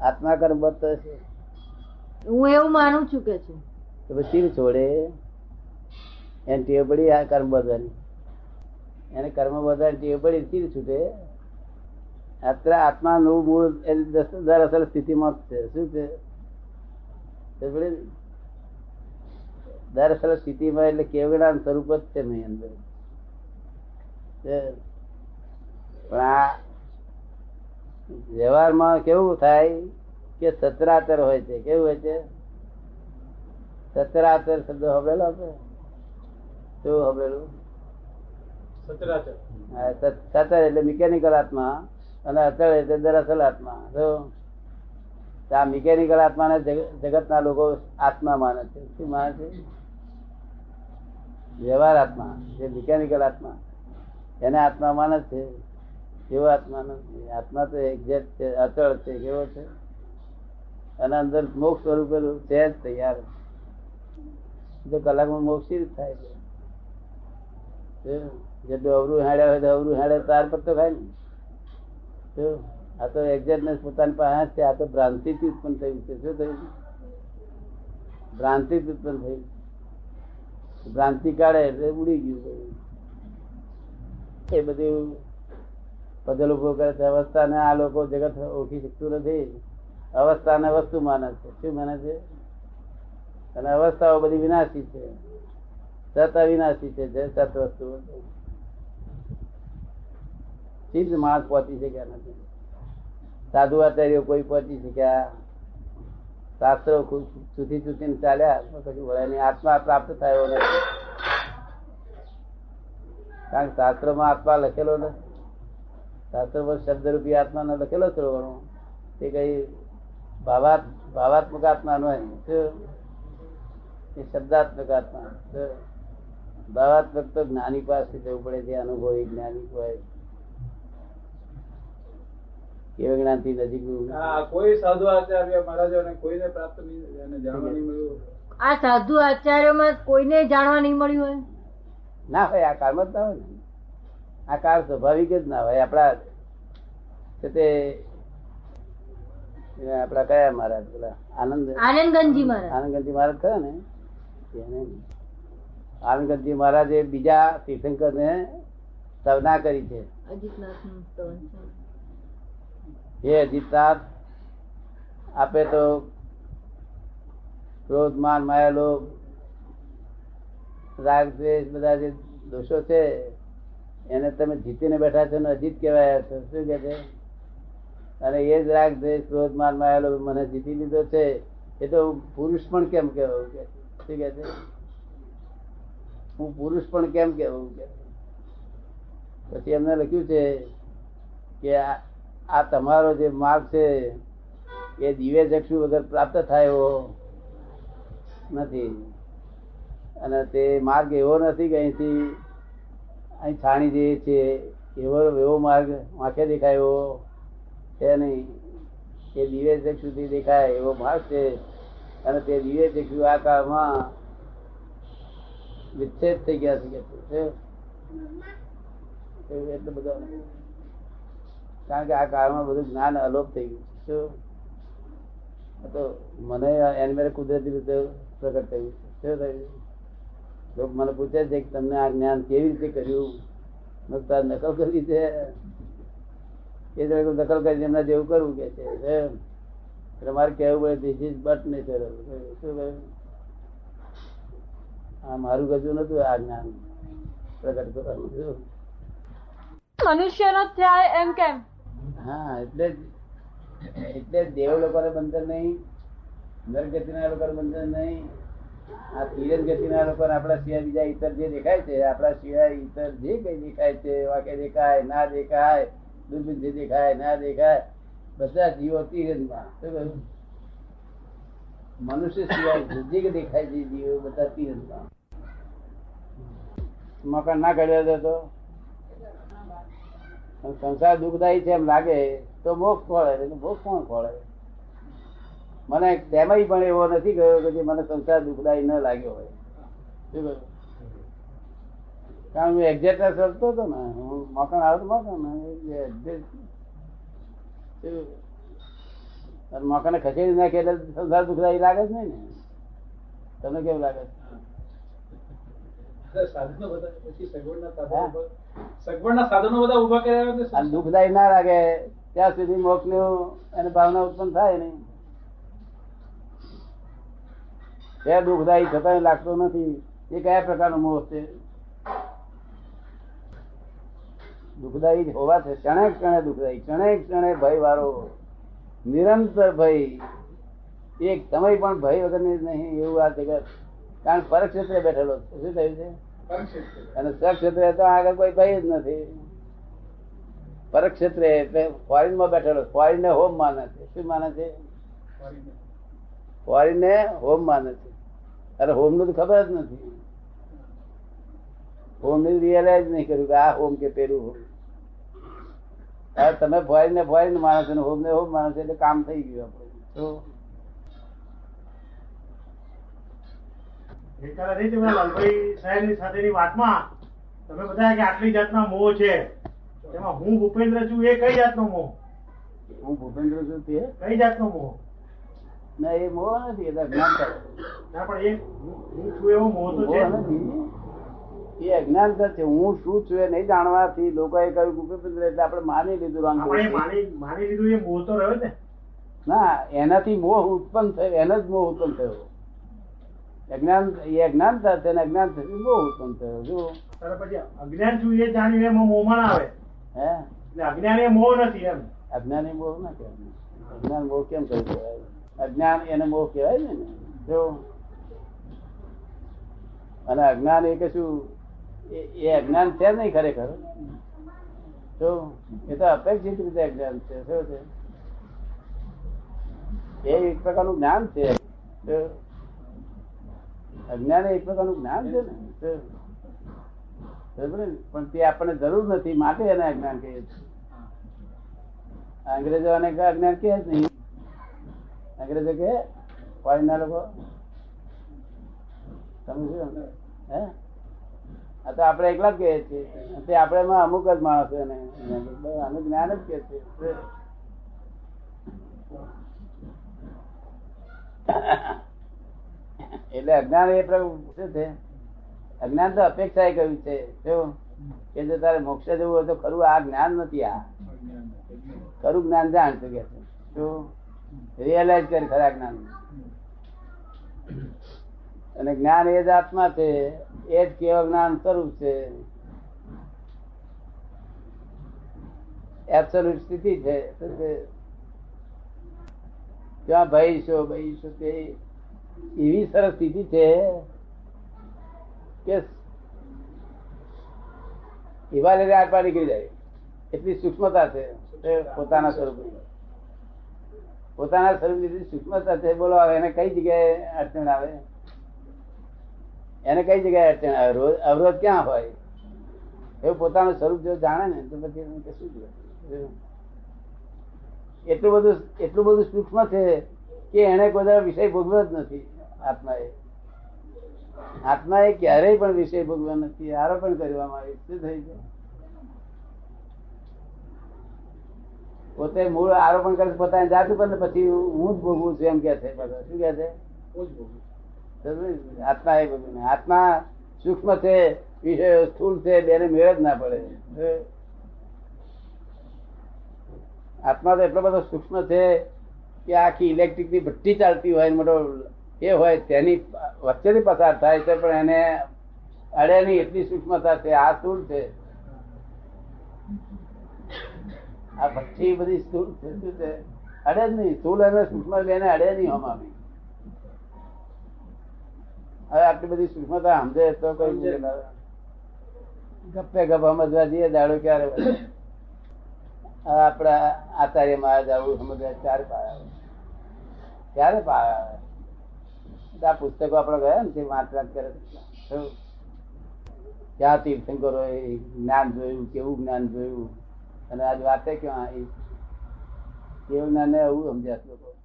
આત્મા કર્મ બધતો છે હું એવું માનું છું કે છે. તો પછી છોડે. એને ટેવ પડી આ કર્મ બધાની. એને કર્મ બધવાની ટેવ પડી ચીર છૂટે. અત્યારે આત્માનું મૂળ એની દરઅસલ સ્થિતિમાં જ છે. શું છે? દરઅસલ સ્થિતિમાં એટલે કેવડા સ્વરૂપ જ છે નહીં અંદર. પણ આ વ્યવહારમાં કેવું થાય કે સતરાતર હોય છે? કેવું હોય છે? સતરાતર શબ્દ હવેલો આપણે શું હવેલું સચરાચર હા, સચ- સચર એટલે મિકેનિકલ આત્મા અને અચળ એટલે દરઅસલ આત્મા. જો તો આ મિકેનિકલ આત્માને જગતના લોકો આત્મા માને છે. શું માને છે? વ્યવહાર આત્મા જે મિકેનિકલ આત્મા. એને આત્મા માને છે. એવો આત્માનો આત્મા તો એક્ઝેક્ટ છે, અચળ છે, કેવો છે? અને અંદર મોક્ષ સ્વરૂપે છે જ તૈયાર. જો કલાકમાં મોક્ષ જ થાય છે? જેટલું અવરું હેડ્યા હોય તો અવરું હેડે, તાર પત્તો ખાય ને. આ તો એક્ઝેક્ટનેસ પોતાની પાસે છે, આ તો ભ્રાંતિથી ઉત્પન્ન થયું છે. શું થયું? ભ્રાંતિથી ઉત્પન્ન થયું. ભ્રાંતિ કાઢે એટલે ઉડી ગયું એ બધું પદલ ઊભો કરે છે અવસ્થાને આ લોકો જગત ઓળખી શકતું નથી. અવસ્થાને વસ્તુ માને છે. શું માને છે? અને અવસ્થાઓ બધી વિનાશી છે. સત અવિનાશી છે. જે સત વસ્તુ ચીજ માણસ પહોંચી શક્યા નથી. સાધુ આચાર્યો કોઈ પહોંચી શક્યા. શાસ્ત્રો સુધી સુધી ચાલ્યા. પછી કશું વળે આત્મા પ્રાપ્ત થયો નથી. કારણ કે શાસ્ત્રોમાં આત્મા લખેલો નથી. શાસ્ત્રોમાં શબ્દરૂપી આત્માનો લખેલો છે ઘણો. તે કઈ ભાવાત ભાવાત્મક આત્મા નો એ શબ્દાત્મક આત્મા. તો ભાવાત્મક તો જ્ઞાની પાસે જવું પડે છે અનુભવી જ્ઞાની હોય. કેવું જ્ઞાનથી નજીક આ કોઈ સાધુ આચાર્ય મહારાજોને કોઈને પ્રાપ્ત નહીં જાણવા નહીં મળ્યું આ સાધુ આચાર્યમાં કોઈને જાણવા નહીં મળ્યું હોય? ના હોય આ કામ જ ના હોય ને. આ કાળ સ્વાભાવિક જ ના હોય. આપણા તે આપડા કયા મહારાજ પેલા? આનંદ આનંદગંજી મહારાજ. આનંદગંજી મહારાજ કયા ને? આનંદગંજી મહારાજે બીજા તીર્થંકર ને સવના કરી છે. હે અજીતનાથ આપે તો ક્રોધ માન માયા લોભ રાગ દ્વેષ બધા જે દોષો છે એને તમે જીતીને બેઠા છો ને અજીત કહેવાય શું કે છે? અને એ જ રાગ દ્વેષ ક્રોધ માન લોભ મને જીતી લીધો છે. એ તો હું પુરુષ પણ કેમ કહેવું કે શું કે છે? હું પુરુષ પણ કેમ કહેવું કે પછી એમને લખ્યું છે કે આ તમારો જે માર્ગ છે, એ દિવ્ય ચક્ષુ વગર પ્રાપ્ત થાય એવો નથી. અને તે માર્ગ એવો નથી કે અહીંથી અહીં છાણી જે છે, એવો એવો માર્ગ આંખે દેખાય એવો છે નહીં. એ દિવ્ય સુધી દેખાય એવો માર્ગ છે. અને તે દિવ્ય ચક્ષુ આ કાળમાં વિચ્છેદ થઈ ગયા છે. એટલે બધા કારણ કે આ કાળમાં બધું જ્ઞાન અલોપ થઈ ગયું છે? તો મને એની મેરે કુદરતી રીતે પ્રગટ થયું છે. શું થયું? લોકો મને પૂછે છે કે તમને આ જ્ઞાન કેવી રીતે કર્યું? નકલ કરી છે. એ જ નકલ કરી એમના જેવું કરવું કે છે. એટલે મારે કહેવું પડે ધીસ ઇઝ બટ નેચર શું આ મારું ગજું નતું આ જ્ઞાન પ્રગટ કરવાનું? મનુષ્યનો થયા એમ કેમ? હા એટલે એટલે દેવ લોકોને બંધન નહીં નરગતિના લોકો લોકોને બંધન નહીં. આ તિરજ ગતિના લોકો આપણા સિવાય બીજા ઇતર જે દેખાય છે, આપણા સિવાય ઇતર જે કઈ દેખાય છે વાકે દેખાય, ના દેખાય દુર્બીન જે દેખાય, ના દેખાય, બધા જીવો તિરજમાં મનુષ્ય સિવાય જે દેખાય છે જીવો બધા તિરજમાં મકાન ના કાઢ્યા દે તો? સંસાર દુઃખદાયી છે એમ લાગે, તો મોક્ષ ખોળે મોક્ષ કોણ ખોળે મને તેમાં પણ એવો નથી ગયો કે જે મને સંસાર દુઃખદાયી ન લાગ્યો હોય. કારણ હું એક્ઝેક્ટ સમજતો હતો ને હું મકાન આવતો મકાન? મકાને ખસેડી નાખે એટલે સંસાર દુઃખદાયી લાગે જ નહીં ને. તમને કેવું લાગે? છે? દુઃખદાયી ના લાગે ત્યાં સુધી મોકલ્યું એને ભાવના ઉત્પન્ન થાય નહીં. તે દુઃખદાયી છતાંય લાગતો નથી. એ કયા પ્રકારનો મોહ છે? દુઃખદાયી હોવા છે. ક્ષણે ક્ષણે દુઃખદાયી ક્ષણે ક્ષણે ભય વાળો નિરંતર ભય. એક સમય પણ ભય વગર નહીં, એવું આ જગત. કારણ પરક્ષેત્રે બેઠેલો શું થયું છે? અને સ્વક્ષેત્રે તો આગળ કોઈ ભય જ નથી. પરક્ષેત્રે ફોરેનમાં બેઠેલો ફોરેન ને હોમ માને છે. શું માને છે? ફોરેન ને હોમ માને છે. અરે હોમનું તો ખબર જ નથી. હોમ ને રિયલાઇઝ નહીં કર્યું કે આ હોમ કે પેલું હોમ. અરે તમે ફોરેન ને ફોરેન ને માણસ ને હોમ ને હોમ માણસ એટલે કામ થઈ ગયું આપણે. તમે લાલભાઈ સાહેબની સાથેની વાતમાં તમે બધા કે આટલી જાતના મોહ છે. તેમાં હું ભૂપેન્દ્ર છું એ કઈ જાતનો મોહ હું ભૂપેન્દ્ર છું તે? કઈ જાતનો મોહ ના એ મોહ નથી. એ એ અજ્ઞાનતા છે હું શું છું એ નહીં જાણવાથી લોકોએ કહ્યું ભૂપેન્દ્ર એટલે આપણે માની લીધું માની લીધું એ મોહ તો રહ્યો ને. ના એનાથી મોહ ઉત્પન્ન થયો એનો જ મોહ ઉત્પન્ન થયો. અજ્ઞાન એ અજ્ઞાનતા છે અને અજ્ઞાન થયું મોહ ઉત્પન્ન થયો જો પછી અજ્ઞાન છું એ જાણ્યું એમાં મોહમાં આવે. હે? અજ્ઞાન એ મોહ નથી એમ. અજ્ઞાની મોહ નથી અજ્ઞાન મોહ કેમ કહી કહેવાય અજ્ઞાન એને મોહ કહેવાય ને જો. અને અજ્ઞાન એ કશું, એ- અજ્ઞાન છે નહીં ખરેખર. જો. એ તો અપેક્ષિત રીતે અજ્ઞાન છે. શું છે? એ એક પ્રકારનું જ્ઞાન છે. અજ્ઞાન એક પ્રકારનું જ્ઞાન છે ને. પણ તે આપણને જરૂર નથી. માટે એને અજ્ઞાન કહીએ છીએ. અંગ્રેજો અને અજ્ઞાન કહે જ નહીં. અંગ્રેજો કે ફોરેનના લોકો તમે હે? આ તો આપણે એકલા જ કહીએ છીએ. તે આપણે અમુક જ માણસો એને આનું જ્ઞાન જ કે છે. એટલે અજ્ઞાન એ પ્રકાર શું છે? અજ્ઞાન તો અપેક્ષા એ કહ્યું છે. શું? કે જો તારે મોક્ષ જવું હોય તો ખરું, આ જ્ઞાન નથી આ. ખરું જ્ઞાન જાણ શું કે શું? રિયલાઇઝ કરી ખરા જ્ઞાન અને જ્ઞાન એ જ આત્મા છે, એ જ કેવા જ્ઞાન સ્વરૂપ છે. એબ્સોલ્યુટ સ્થિતિ છે ત્યાં ભય છો ભય છો તે એવી સરસ સ્થિતિ છે કે એવા આર પાર નીકળી જાય. એટલી સૂક્ષ્મતા છે પોતાના પોતાના સ્વરૂપની પોતાના સ્વરૂપની સૂક્ષ્મતા છે આવે એને કઈ જગ્યાએ અડચણ આવે? એને કઈ જગ્યાએ અડચણ આવે? અવરોધ ક્યાં હોય? એવું પોતાનું સ્વરૂપ જો જાણે ને, તો પછી કશું જ. એટલું બધું એટલું બધું સૂક્ષ્મ છે કે એને કોઈ વિષય ભોગવ્યો જ નથી આત્માએ. આત્માએ ક્યારેય પણ વિષય ભોગવ્યો નથી. આરોપણ કરવામાં આવે શું થઈ છે? પોતે મૂળ આરોપણ કરે પોતાની જાત ઉપર પછી હું જ ભોગવું છું એમ કે છે શું કે છે? આત્મા એ ભોગવું. આત્મા સૂક્ષ્મ છે વિષયો સ્થૂળ છે બેને મેળ જ ના પડે. આત્મા તો એટલો બધો સૂક્ષ્મ છે કે આખી ઇલેક્ટ્રિકની ભઠ્ઠી ચાલતી હોય મોટો એ હોય તેની વચ્ચેથી પસાર થાય છે પણ એને અડે નહીં એટલી સૂક્ષ્મતા છે આ સ્થૂળ છે. આ ભઠ્ઠી બધી સ્થુલ અડે જ નહીં સ્થુલ અને સૂક્ષ્મ બેને અડે નહીં હમામી હવે આટલી બધી સૂક્ષ્મતા સમજે તો કઈ ગપ્પે ગપ સમજવા જઈએ દાડો ક્યારે આપડા આચાર્ય મહારાજ આવું સમજવા ચાર પાયા આવે. ક્યારે પાયા આવે. આ પુસ્તકો આપડે ગયા ને તે વાંચ વાંચ કરે. ક્યાં તીર્થંકરો જ્ઞાન જોયું કેવું જ્ઞાન જોયું? અને આજ વાતે ક્યાં આવી? કેવું ના ને એવું સમજ્યા લોકો